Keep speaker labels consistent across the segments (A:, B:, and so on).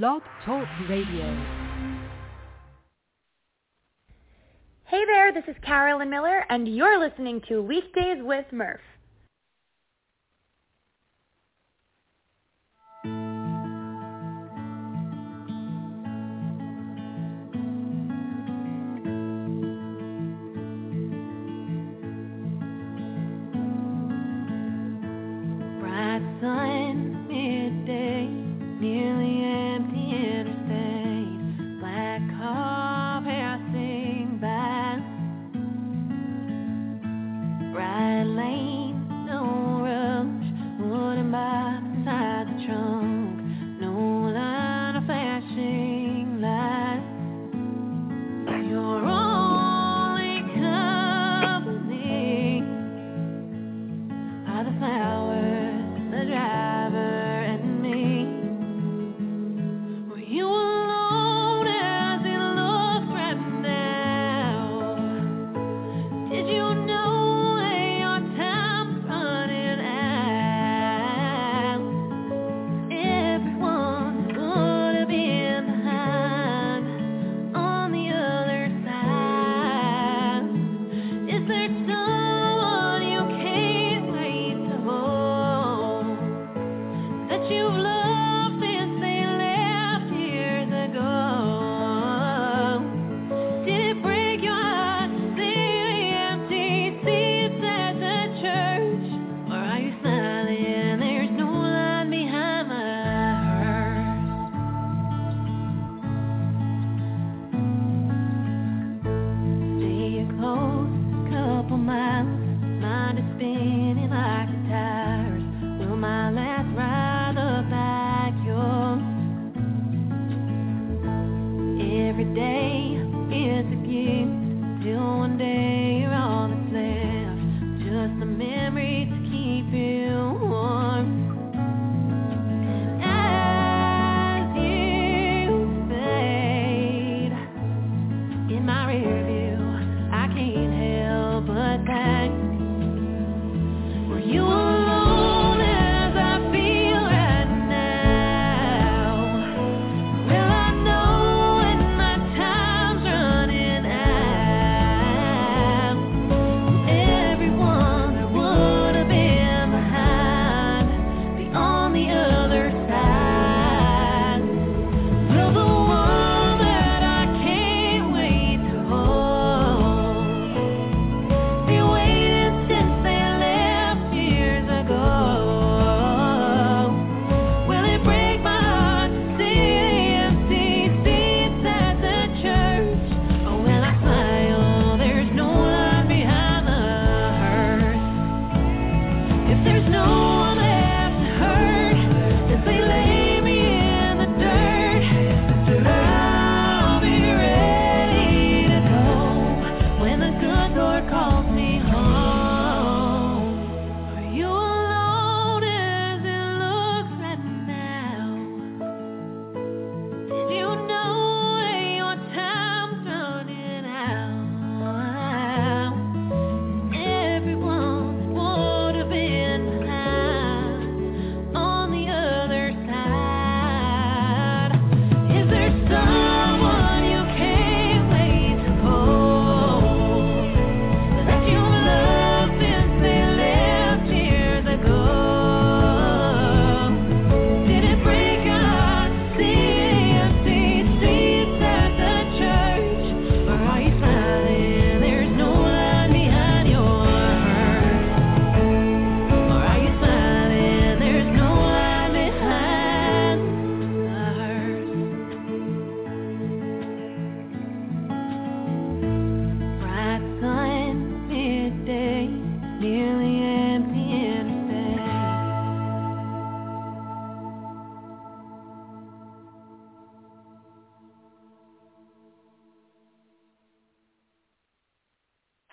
A: Blog Talk Radio.
B: Hey there, this is Carolyn Miller, and you're listening to Weekdays with Murph.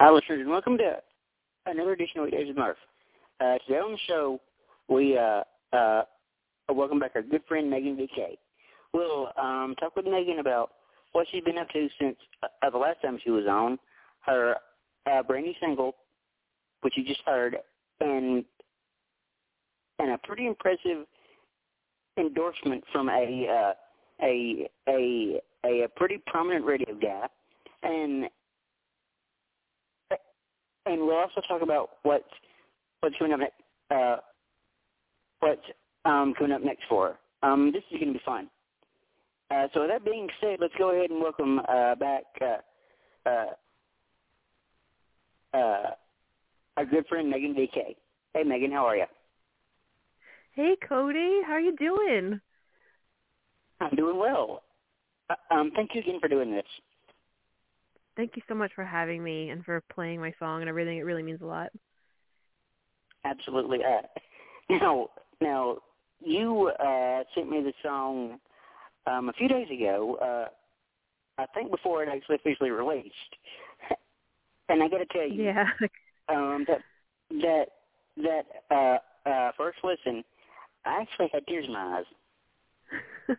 C: Hi, listeners, and welcome to another edition of Days of Murph. Uh, today on the show, we uh, uh, welcome back our good friend Meghan VK. We'll um, talk with Meghan about what she's been up to since uh, the last time she was on, her uh, brand new single, which you just heard, and and a pretty impressive endorsement from a uh, a a a pretty prominent radio guy, and and we'll also talk about what's what's coming up next. Uh, what's um, coming up next for. Um, this is going to be fun. Uh, so with that being said, let's go ahead and welcome uh, back uh, uh, uh, our good friend Meghan VK. Hey Meghan, how are you?
A: Hey Cody, how are you doing?
C: I'm doing well. Uh, um, thank you again for doing this.
A: Thank you so much for having me and for playing my song and everything. It really means a lot.
C: Absolutely. Uh, now, now you uh, sent me the song um, a few days ago. Uh, I think before it actually officially released. and I got to tell you,
A: Yeah.
C: um, that that that uh, uh, first listen, I actually had tears in my eyes.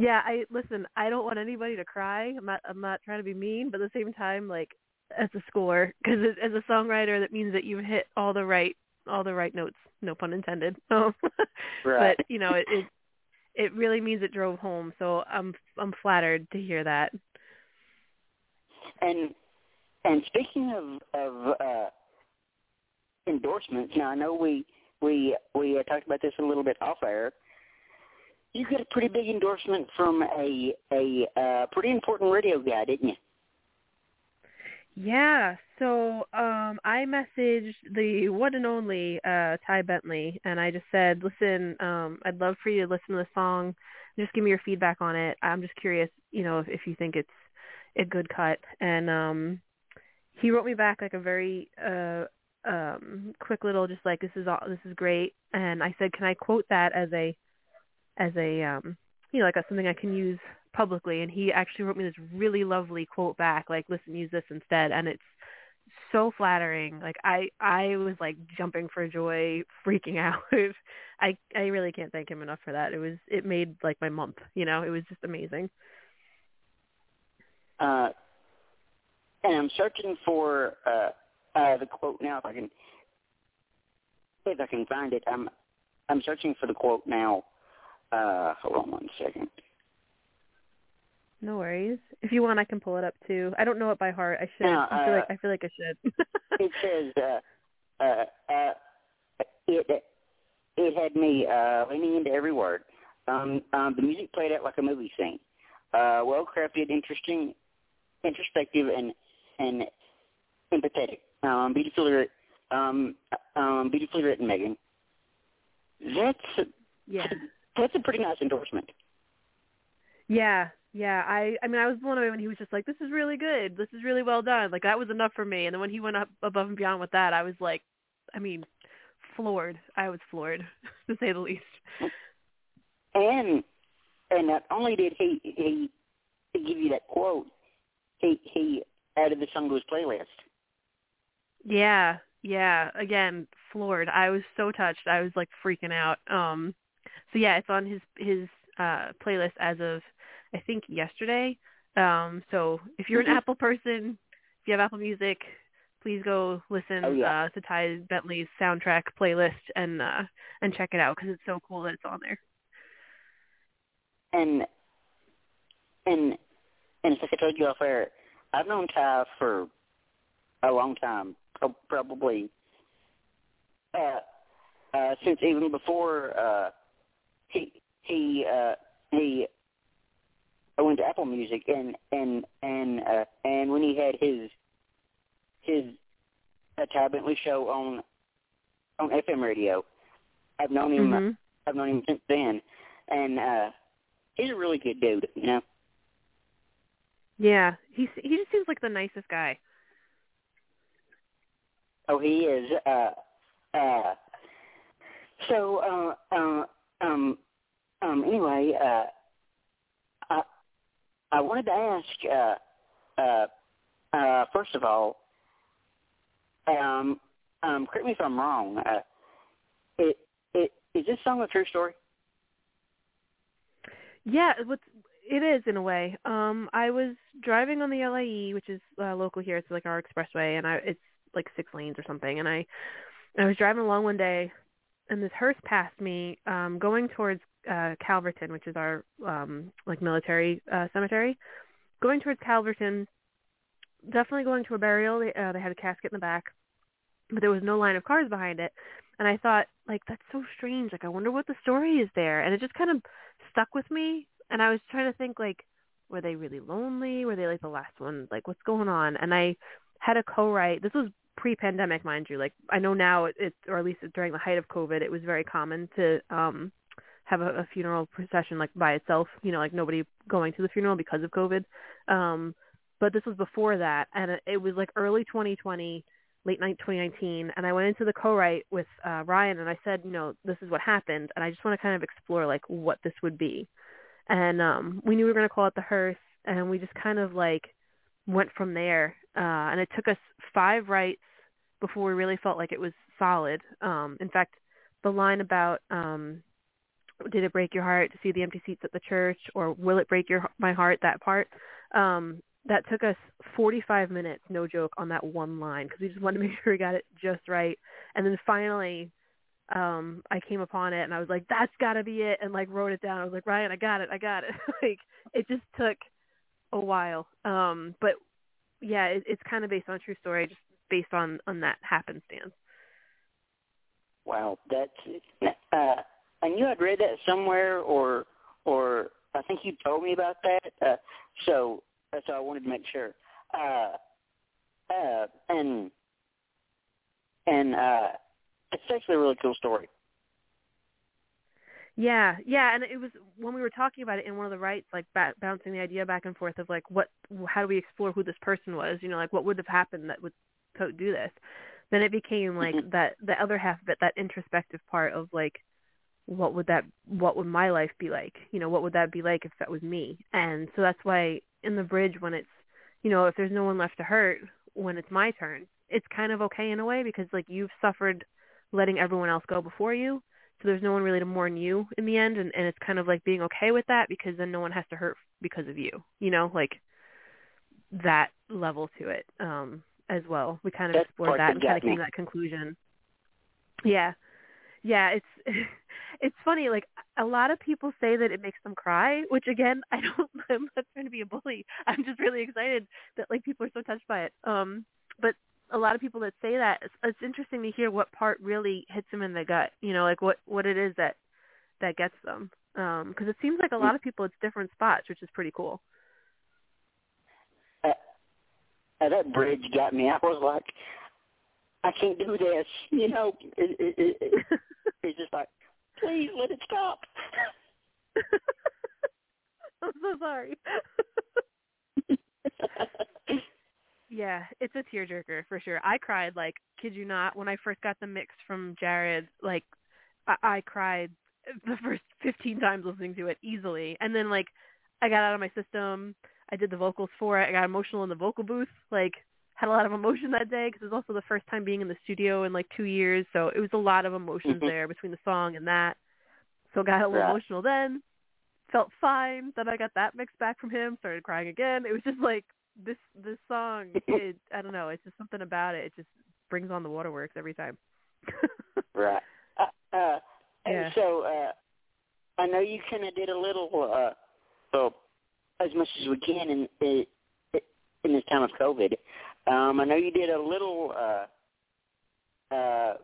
A: Yeah, I listen, I don't want anybody to cry. I'm not I'm not trying to be mean, but at the same time like as a score because as a songwriter that means that you've hit all the right all the right notes, no pun intended. Um,
C: Right.
A: But, you know, it, it it really means it drove home. So I'm I'm flattered to hear that.
C: And and speaking of of uh, endorsements, now I know we we we uh, talked about this a little bit off air. You got a pretty big endorsement from a a uh, pretty important radio guy, didn't you?
A: Yeah, so um I messaged the one and only uh Ty Bentley and I just said, "Listen, um I'd love for you to listen to the song. Just give me your feedback on it. I'm just curious, you know, if, if you think it's a good cut." And um he wrote me back like a very uh um quick little just like this is all this is great and I said, "Can I quote that as a as a um you know, like a, something I can use publicly. And he actually wrote me this really lovely quote back like listen use this instead. And it's so flattering. Like i i was like jumping for joy freaking out. I i really can't thank him enough for that. It was it made like my month you know? It was just amazing.
C: Uh, and I'm searching for uh, uh, the quote now. If I can, if I can find it, I'm I'm searching for the quote now. Uh, hold on one second.
A: no worries if you want i can pull it up too i don't know it by heart i should
C: No,
A: i feel like
C: uh,
A: i feel like i should
C: it says uh, uh, uh, it it had me uh, leaning into every word. Um, um, the music played out like a movie scene. Uh, well crafted, interesting, introspective, and and empathetic. Um, beautifully, writ- um, um, beautifully written, Meghan. That's
A: yeah
C: that's a pretty nice endorsement.
A: Yeah, yeah. I I mean I was blown away when he was just like, This is really good. This is really well done. Like that was enough for me. And then when he went up above and beyond with that, I was like I mean, floored. I was floored, to say the least.
C: And and not only did he he, he give you that quote, he he added the song to his playlist.
A: Yeah, yeah. Again, floored. I was so touched. I was like freaking out. Um so yeah, it's on his his uh playlist as of I think yesterday. Um so if you're an Apple person, if you have Apple Music, please go listen
C: Oh, yeah.
A: uh to Ty Bentley's soundtrack playlist and uh and check it out because it's so cool that it's on there.
C: and and and as I told you off air, I've known Ty for a long time, probably uh, uh, since even before uh, he he uh, he went to Apple Music, and and and uh, and when he had his his uh, Ty Bentley show on on FM radio, I've known him.
A: Mhm.
C: I've known him since then, and uh, he's a really good dude. You know.
A: Yeah, he he just seems like the nicest guy.
C: Oh, he is. Uh, uh, so, uh, uh, um, um, anyway, uh, I, I wanted to ask, uh, uh, uh, first of all, um, um, correct me if I'm wrong. Uh, it, it, is this song a true story?
A: Yeah, it is in a way. Um, I was driving on the LIE, which is uh, local here. It's like our expressway, and I it's like six lanes or something. And I I was driving along one day, and this hearse passed me, um, going towards uh Calverton, which is our um like military uh cemetery. Going towards Calverton, definitely going to a burial. They, uh, they had a casket in the back, but there was no line of cars behind it. And I thought, like, that's so strange. Like, I wonder what the story is there. And it just kind of stuck with me. And I was trying to think, like, were they really lonely? Were they like the last one? Like, what's going on? And I had a co-write. This was pre-pandemic, mind you. Like, I know now it, or at least during the height of COVID, it was very common to um have a, a funeral procession like by itself. You know, like nobody going to the funeral because of COVID. Um, but this was before that, and it, it was like early 2020 late night 2019 and I went into the co-write with uh Ryan and I said, you know, this is what happened and I just want to kind of explore like what this would be. And um we knew we were going to call it the hearse and we just kind of like went from there. Uh and it took us 5 writes before we really felt like it was solid. Um in fact, the line about um did it break your heart to see the empty seats at the church or will it break your my heart that part um that took us 45 minutes, no joke, on that one line because we just wanted to make sure we got it just right. And then finally, um, I came upon it and I was like, "That's got to be it," and like wrote it down. I was like, "Ryan, I got it, I got it." like it just took a while, um, but yeah, it, it's kind of based on a true story, just based on on that happenstance.
C: Wow, that's uh, and you had read that somewhere, or or I think you told me about that. Uh, so so I wanted to make sure. Uh, uh, and and uh, it's actually a really cool story.
A: Yeah, yeah, and it was when we were talking about it in one of the rights, like ba- bouncing the idea back and forth of like, what, how do we explore who this person was? You know, like what would have happened that would Coat do this? Then it became like
C: Mhm.
A: that the other half of it, that introspective part of like, what would that, what would my life be like? You know, what would that be like if that was me? And so that's why in the bridge when it's, you know, if there's no one left to hurt when it's my turn, it's kind of okay in a way because like you've suffered letting everyone else go before you so there's no one really to mourn you in the end and and it's kind of like being okay with that because then no one has to hurt because of you you know like that level to it um as well. We kind of
C: That
A: explored that and kind of came to that conclusion. Yeah. Yeah it's it's funny like a lot of people say that it makes them cry which again i don't i'm not trying to be a bully. I'm just really excited that like people are so touched by it. Um but a lot of people that say that it's, it's interesting to hear what part really hits them in the gut you know like what what it is that that gets them. Um because it seems like a lot of people it's different spots which is pretty cool
C: Uh, uh, Uh, that bridge got me. I was like, I can't do this. You know, it, it, it, it, it's just like, please let it stop.
A: i'm so sorry Yeah, it's a tearjerker for sure. I cried like, kid you not, when I first got the mix from Jared. Like, I, I cried the first 15 times listening to it easily, and then like, I got out of my system. I did the vocals for it. I got emotional in the vocal booth. Like, had a lot of emotion that day because it was also the first time being in the studio in like two years. So it was a lot of emotions
C: Mhm.
A: there between the song and that. So got a little
C: Right.
A: emotional then. Felt fine. Then I got that mix back from him. Started crying again. It was just like this this song. It, I don't know. It's just something about it. It just brings on the waterworks every time.
C: right. Uh, uh, and
A: Yeah.
C: so uh, I know you kind of did a little, uh, well, as much as we can in in, this time of COVID. Um, I know you did a little uh, uh,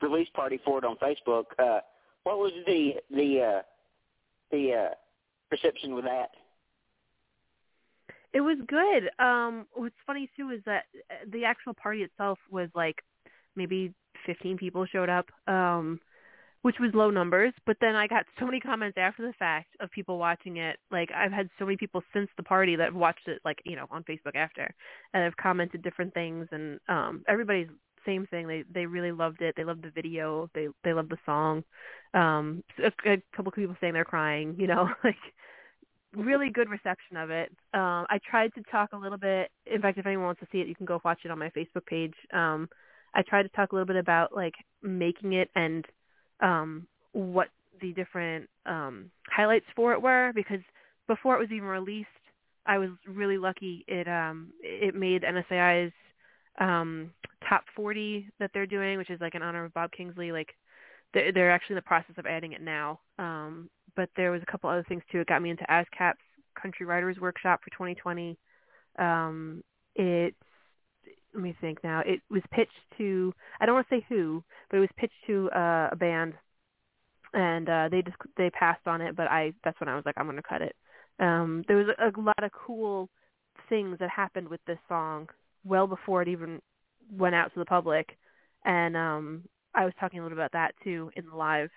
C: release party for it on Facebook. Uh, what was the the uh, the uh, reception with that?
A: It was good. Um, what's funny too is that uh, the actual party itself was like maybe 15 people showed up, um, which was low numbers. But then I got so many comments after the fact of people watching it. Like I've had so many people since the party that have watched it, like you know, on Facebook after, and have commented different things. And um, everybody's same thing. They they really loved it. They loved the video. They they loved the song. Um, a, a couple of people saying they're crying. You know, like really good reception of it. Um, I tried to talk a little bit. In fact, if anyone wants to see it, you can go watch it on my Facebook page. Um, I tried to talk a little bit about like making it and um, what the different um, highlights for it were because before it was even released, I was really lucky. It um, it made NSAI's um, top 40 that they're doing, which is like in honor of Bob Kingsley, like they're, they're actually in the process of adding it now. Um, but there was a couple other things too. It got me into ASCAP's Country Writers Workshop for 2020. Um, it let me think now. It was pitched to I don't want to say who, but it was pitched to uh, a band, and uh, they just they passed on it. But I that's when I was like I'm going to cut it. Um, there was a, a lot of cool things that happened with this song well before it even went out to the public, and um, I was talking a little about that too in the live,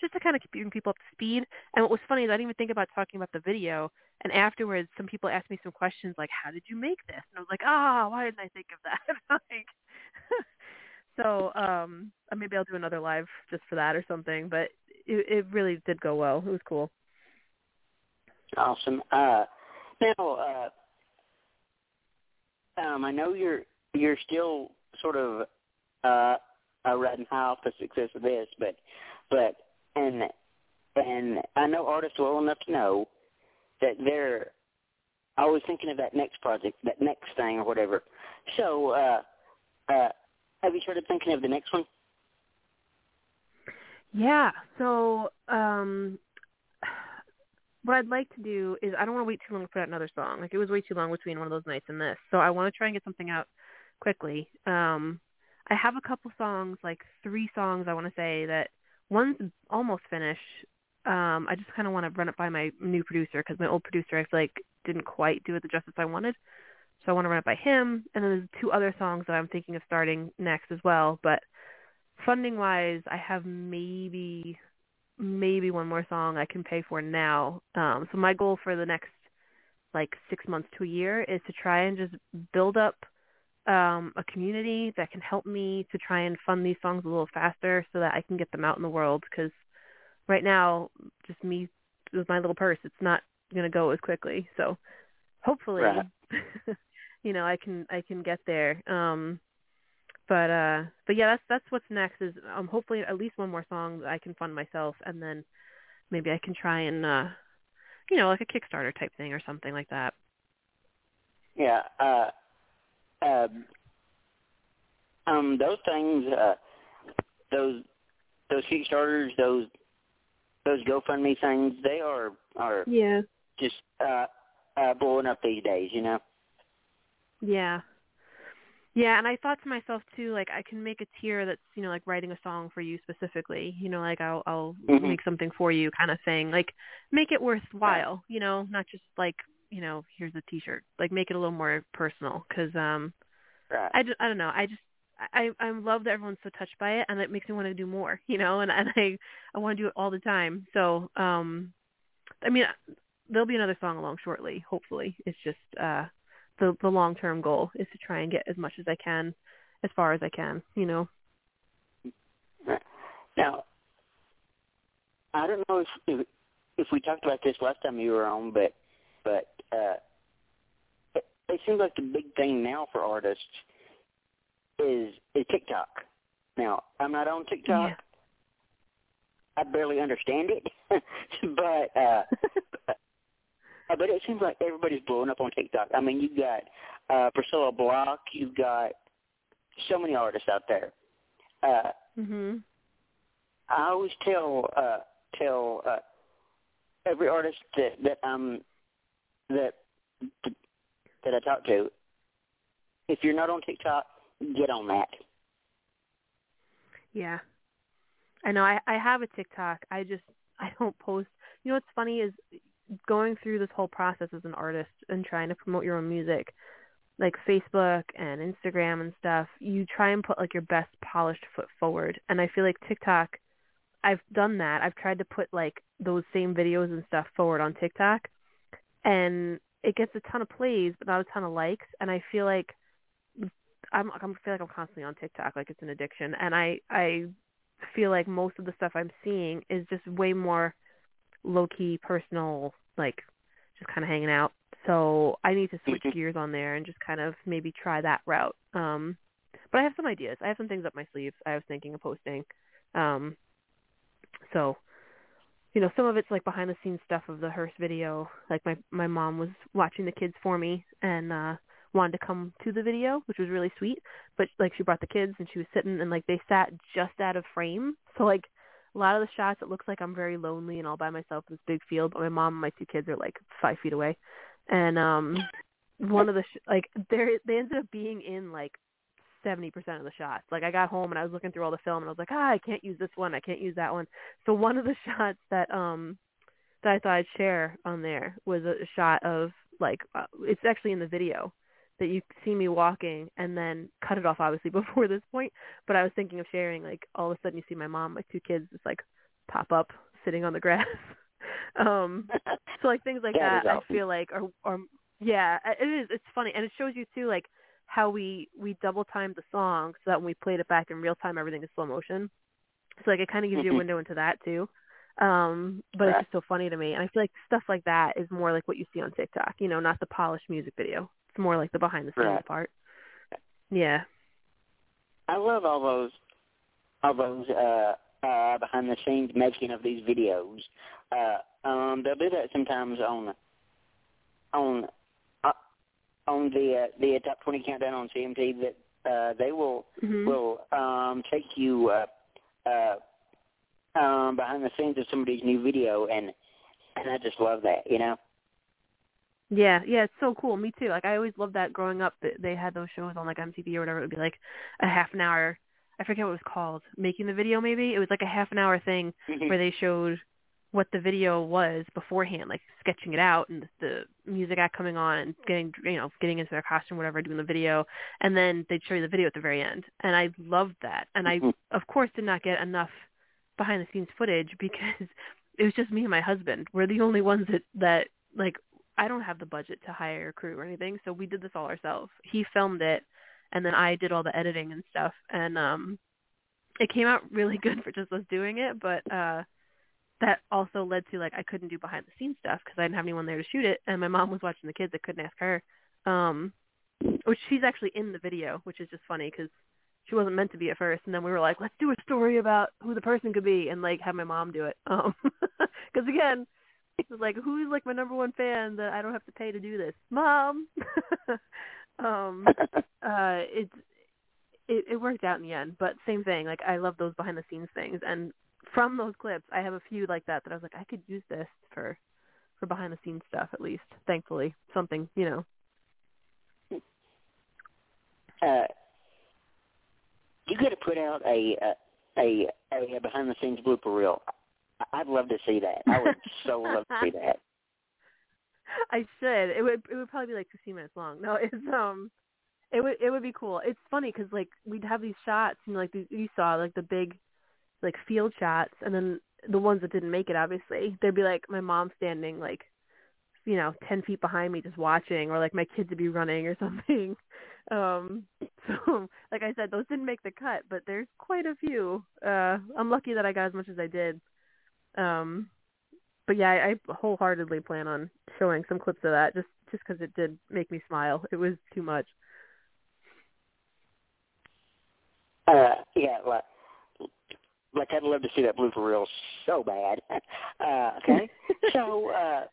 A: just to kind of keep people up to speed. And what was funny is I didn't even think about talking about the video. And afterwards, some people asked me some questions like, "How did you make this?" And I was like, "Ah, oh, why didn't I think of that?" like, so um, uh, maybe I'll do another live just for that or something. But it, it really did go well. It was cool.
C: Awesome. Uh, now, uh, um, I know you're you're still sort of uh, uh, riding high off the success of this, but but and and I know artists well enough to know that they're always thinking of that next project, that next thing or whatever. So, uh, uh, have you started thinking of the next one?
A: Yeah. So, um, what I'd like to do is I don't want to wait too long out another song. Like it was way too long between one of those nights and this. So I want to try and get something out quickly. Um, I have a couple songs, like three songs I want to say that one's almost finished. Um, I just kind of want to run it by my new producer because my old producer I feel like didn't quite do it the justice I wanted. So I want to run it by him. And then there's two other songs that I'm thinking of starting next as well. But funding wise, I have maybe maybe one more song I can pay for now. Um, so my goal for the next like six months to a year is to try and just build up um, a community that can help me to try and fund these songs a little faster so that I can get them out in the world. Because right now, just me with my little purse, it's not going to go as quickly. So hopefully,
C: Right.
A: you know, I can I can get there. Um, but uh, but yeah, that's that's what's next. Is um, hopefully at least one more song that I can fund myself, and then maybe I can try and uh, you know, like a Kickstarter type thing or something like that.
C: Yeah. Uh, um, um, those things, uh, those those Kickstarters, those those GoFundMe things, they are are
A: Yeah.
C: just uh, uh, blowing up these days. You know.
A: Yeah. Yeah, and I thought to myself too, like I can make a tier that's, you know, like writing a song for you specifically. You know, like I'll I'll
C: Mhm.
A: make something for you kind of thing. Like make it worthwhile, you know, not just like, you know, here's a t-shirt. Like make it a little more personal cuz um
C: Right.
A: I just I don't know. I just I I love that everyone's so touched by it and it makes me want to do more, you know, and and I I want to do it all the time. So, um I mean, there'll be another song along shortly, hopefully. It's just uh the the long term goal is to try and get as much as I can as far as I can, you know.
C: Now, I don't know if, if if we talked about this last time you were on, but but uh, it, it seems like the big thing now for artists is is TikTok. Now, I'm not on TikTok.
A: Yeah.
C: I barely understand it, but uh, but it seems like everybody's blowing up on TikTok. I mean, you've got uh, Priscilla Block, you've got so many artists out there. Uh,
A: mhm.
C: I always tell uh tell uh every artist that that um that that I talk to if you're not on TikTok, get on that.
A: Yeah. I know I I have a TikTok. I just I don't post. You know what's funny is going through this whole process as an artist and trying to promote your own music, like Facebook and Instagram and stuff, you try and put like your best polished foot forward. And I feel like TikTok I've done that. I've tried to put like those same videos and stuff forward on TikTok and it gets a ton of plays but not a ton of likes and I feel like I'm I feel like I'm constantly on TikTok like it's an addiction and I I feel like most of the stuff I'm seeing is just way more low key personal like just kind of hanging out. So I need to switch
C: Mhm.
A: gears on there and just kind of maybe try that route. Um but I have some ideas. I have some things up my sleeves I was thinking of posting. Um so you know, some of it's like behind the scenes stuff of the Hearse video. Like my my mom was watching the kids for me and uh wanted to come to the video, which was really sweet. But like she brought the kids and she was sitting and like they sat just out of frame. So like a lot of the shots it looks like I'm very lonely and all by myself in this big field, but my mom and my two kids are like five feet away, and um, one of the sh- like they they ended up being in like seventy percent of the shots. Like I got home and I was looking through all the film and I was like, ah, I can't use this one, I can't use that one. So one of the shots that um that I thought I'd share on there was a shot of like uh, it's actually in the video that you see me walking and then cut it off obviously before this point. But i was thinking of sharing like all of a sudden you see my mom my two kids just like pop up sitting on the grass. Um so like things like
C: That
A: that,
C: is
A: i feel like are are yeah it is. It's funny. And it shows you too like how we we double timed the song so that when we played it back in real time everything is slow motion. So like it kind of gives you a
C: Mhm.
A: window into that too. Um but it's just so funny to me. And i feel like stuff like that is more like what you see on tiktok you know not the polished music video. It's more like the behind the scenes
C: Right.
A: part. Yeah.
C: I love all those all those uh uh behind the scenes making of these videos. Uh um they'll do that sometimes on on on the uh, the top twenty countdown on CMT that uh they will
A: hmm
C: will um take you uh uh um behind the scenes of somebody's new video and and I just love that, you know?
A: yeah yeah it's so cool. Me too. Like i always loved that growing up that they had those shows on like mtv or whatever. It would be like a half an hour i forget what it was called making the video maybe? It was like a half an hour thing where they showed what the video was beforehand, like sketching it out and the music act coming on and getting you know getting into their costume, whatever, doing the video, and then they'd show you the video at the very end. And I loved that. And I
C: Mhm.
A: of course did not get enough behind the scenes footage because it was just me and my husband. We're the only ones that that like I don't have the budget to hire a crew or anything, so we did this all ourselves. He filmed it and then I did all the editing and stuff and um it came out really good for just us doing it, but uh that also led to like I couldn't do behind the scenes stuff because I didn't have anyone there to shoot it, and my mom was watching the kids. I couldn't ask her, um, which she's actually in the video, which is just funny because she wasn't meant to be at first, and then we were like, let's do a story about who the person could be, and like have my mom do it, um, because again, it was like who's like my number one fan that I don't have to pay to do this, mom. um, uh, it's it, it worked out in the end, but same thing. Like I love those behind the scenes things, and from those clips, I have a few like that that I was like, I could use this for for behind the scenes stuff at least. Thankfully, something you know.
C: uh, you could have put out a a a, a behind the scenes blooper reel. I'd love to see that. I would so love to see that.
A: I should. It would it would probably be like 15 minutes long. No, it's um, it would it would be cool. It's funny because like we'd have these shots, you know, like these, you saw like the big, like field shots, and then the ones that didn't make it, obviously, there'd be like my mom standing like, you know, 10 feet behind me just watching, or like my kids would be running or something. Um, so like I said, those didn't make the cut, but there's quite a few. Uh, I'm lucky that I got as much as I did. Um, but yeah, I, I wholeheartedly plan on showing some clips of that just just because it did make me smile. It was too much.
C: Uh, yeah, like, like I'd love to see that blooper reel so bad. Uh, okay, so uh,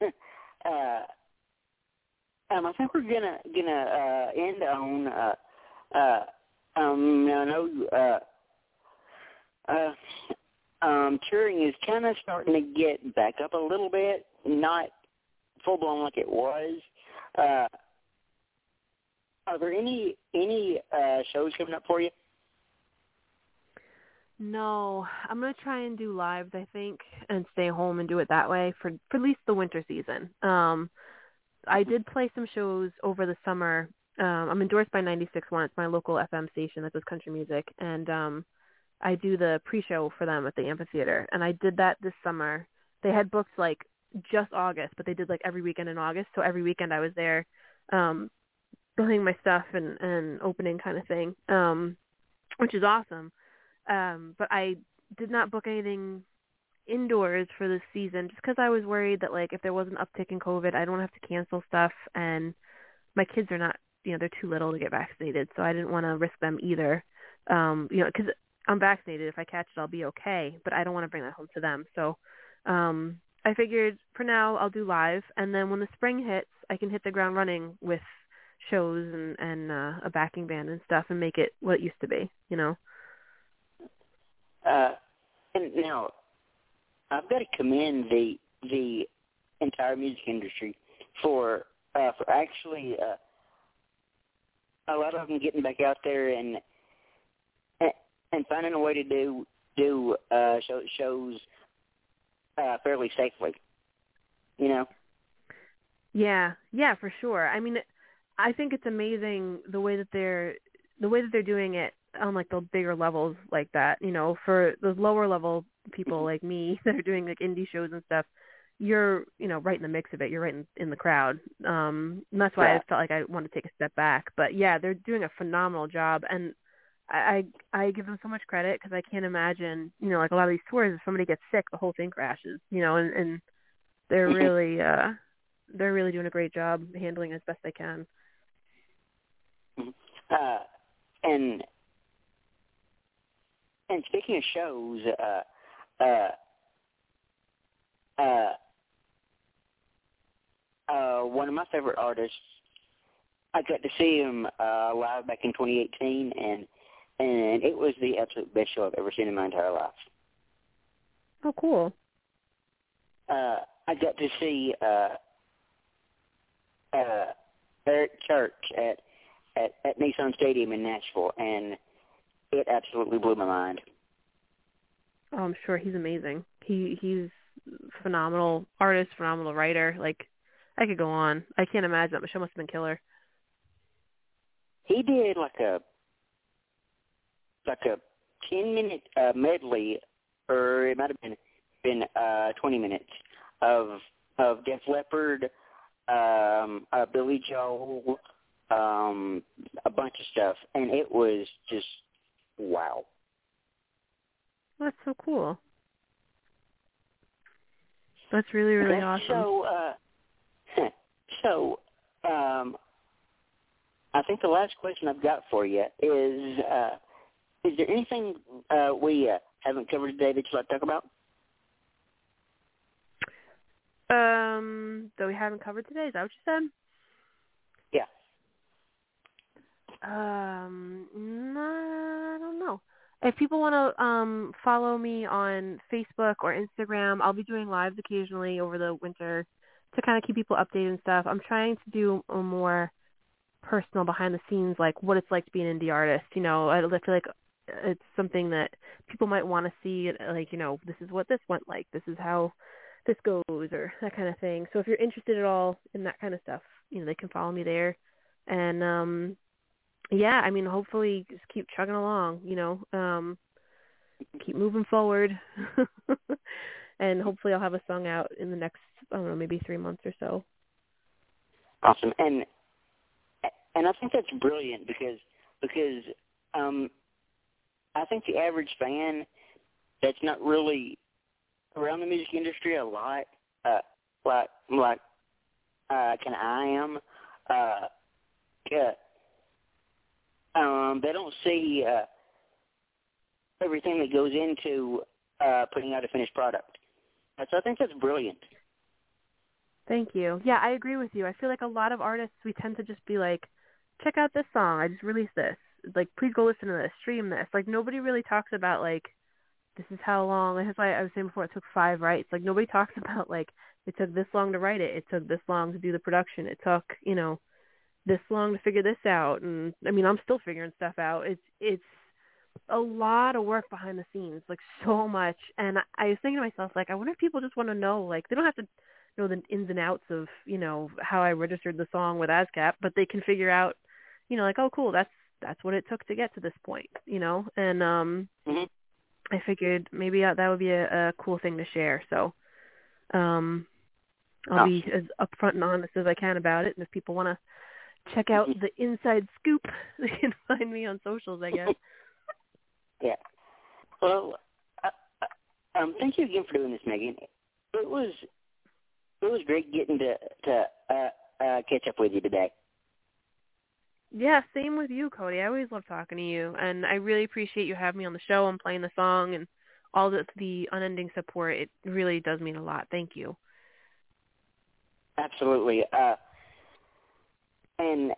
C: uh, um, I think we're gonna gonna uh, end on uh, uh, um, I know uh, uh, um, touring is kind of starting to get back up a little bit, not full blown like it was. Uh, are there any any uh, shows coming up for you?
A: No, I'm gonna try and do lives. I think, and stay home and do it that way for for at least the winter season. Um, I did play some shows over the summer. Um, I'm endorsed by 96.1. It's my local FM station that does country music, and um, I do the pre-show for them at the amphitheater. And I did that this summer. They had booked like just August, but they did like every weekend in August. So every weekend I was there, um, playing my stuff and and opening kind of thing, um, which is awesome. Um, but I did not book anything indoors for this season just because I was worried that like if there was an uptick in COVID, I don't have to cancel stuff, and my kids are not, you know, they're too little to get vaccinated, so I didn't want to risk them either. Um, you know, because I'm vaccinated, if I catch it, I'll be okay, but I don't want to bring that home to them. So, um, I figured for now I'll do live, and then when the spring hits, I can hit the ground running with shows and and uh, a backing band and stuff, and make it what it used to be. You know.
C: Uh, and now I've got to commend the the entire music industry for uh, for actually uh, a lot of them getting back out there and and, finding a way to do do uh, show, shows uh, fairly safely. You know.
A: Yeah, yeah, for sure. I mean, I think it's amazing the way that they're the way that they're doing it on like the bigger levels like that. You know, for those lower level people like me that are doing like indie shows and stuff, you're you know right in the mix of it. You're right in, in the crowd. Um, and that's why
C: Yeah.
A: I felt like I wanted to take a step back. But yeah, they're doing a phenomenal job, and I I, I give them so much credit because I can't imagine you know like a lot of these tours if somebody gets sick, the whole thing crashes. You know, and and they're really uh they're really doing a great job handling as best they can.
C: Uh, and and speaking of shows, uh, uh, uh, uh, one of my favorite artists, I got to see him uh, live back in 2018, and and it was the absolute best show I've ever seen in my entire life.
A: Oh, cool.
C: Uh, I got to see uh, uh, Eric Church at, at at Nissan Stadium in Nashville, and it absolutely blew my mind.
A: Oh, I'm sure he's amazing. He he's phenomenal artist, phenomenal writer. Like I could go on. I can't imagine that. Show must have been killer.
C: He did like a like a ten minute uh, medley, or it might have been been uh, twenty minutes of of Def Leppard, um, uh, Billy Joel, um, a bunch of stuff, and it was just wow.
A: That's so cool. That's really really
C: Okay,
A: awesome.
C: So, uh, so, um, I think the last question I've got for you is: uh, Is there anything uh, we uh, haven't covered today that you'd like to talk about?
A: Um, that we haven't covered today. Is that what you said?
C: Yeah.
A: Um, I don't know. If people want to um follow me on Facebook or Instagram, I'll be doing lives occasionally over the winter to kind of keep people updated and stuff. I'm trying to do a more personal behind the scenes, like what it's like to be an indie artist. You know, I I feel like it's something that people might want to see. Like, you know, this is what this went like. This is how this goes, or that kind of thing. So if you're interested at all in that kind of stuff, you know, they can follow me there. And um yeah, I mean, hopefully just keep chugging along, you know, um, keep moving forward. and hopefully I'll have a song out in the next, I don't know, maybe three months or so.
C: Awesome, and and I think that's brilliant because because um, I think the average fan that's not really around the music industry a lot, uh, like like uh, can I am, uh, yeah, um, they don't see uh, everything that goes into uh, putting out a finished product. So I think that's brilliant.
A: Thank you. Yeah, I agree with you. I feel like a lot of artists, we tend to just be like, check out this song. I just released this. Like, please go listen to this, stream this. Like, nobody really talks about, like, this is how long. That's why I was saying before it took five writes. Like, nobody talks about, like, it took this long to write it. It took this long to do the production. It took, you know, this long to figure this out. And, I mean, I'm still figuring stuff out. It's, it's, a lot of work behind the scenes, like so much. And I, I was thinking to myself, like, I wonder if people just want to know, like, they don't have to know the ins and outs of you know how I registered the song with ASCAP, but they can figure out, you know, like oh cool, that's that's what it took to get to this point, you know. And um,
C: Mhm.
A: I figured maybe uh, that would be a, a cool thing to share. So, um, I'll
C: Oh.
A: be as upfront and honest as I can about it. And if people want to check out the inside scoop, they can find me on socials, I guess.
C: Yeah. Well, uh, uh, um, thank you again for doing this, Meghan. It was it was great getting to to uh, uh, catch up with you today.
A: Yeah, same with you, Cody. I always love talking to you, and I really appreciate you having me on the show and playing the song and all the the unending support. It really does mean a lot. Thank you.
C: Absolutely. Uh, and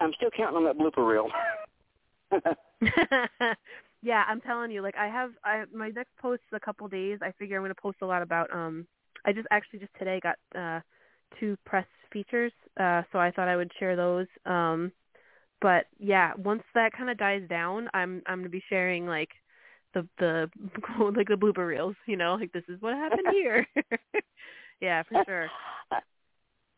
C: I'm still counting on that blooper reel.
A: Yeah, I'm telling you, like I have I my next post is a couple days. I figure I'm gonna post a lot about um I just actually just today got uh two press features, uh so I thought I would share those. Um but yeah, once that kind of dies down, I'm I'm gonna be sharing like the the like the blooper reels, you know, like this is what happened here. yeah, for sure.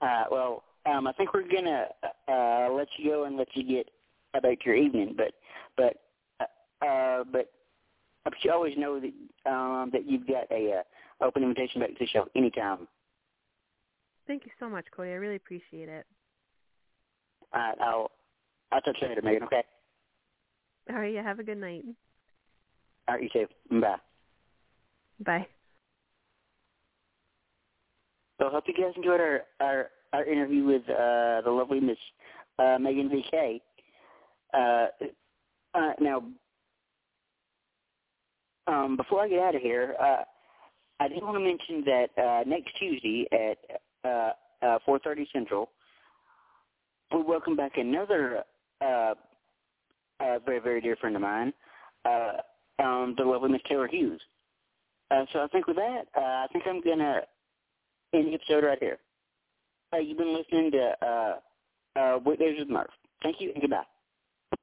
C: Uh, well, um, I think we're gonna uh, let you go and let you get about your evening, but but uh, uh, but but you always know that um, that you've got a uh, open invitation back to the show anytime.
A: Thank you so much, Cody. I really appreciate it.
C: All right, I'll I'll touch you later, Meghan. Okay.
A: All right, yeah, have a good night.
C: All right, you too. Bye.
A: Bye.
C: So I hope you guys enjoyed our our, our interview with uh, the lovely Miss uh, Meghan VK. Uh, uh, now, um, before I get out of here, uh, I did want to mention that uh, next Tuesday at uh, uh, 4:30 Central, we welcome back another uh, uh, very very dear friend of mine, uh, um, the lovely Miss Taylor Hughes. Uh, so I think with that, uh, I think I'm gonna end the episode right here. Uh, you've been listening to uh, uh, Weekdays Murph. Thank you and goodbye.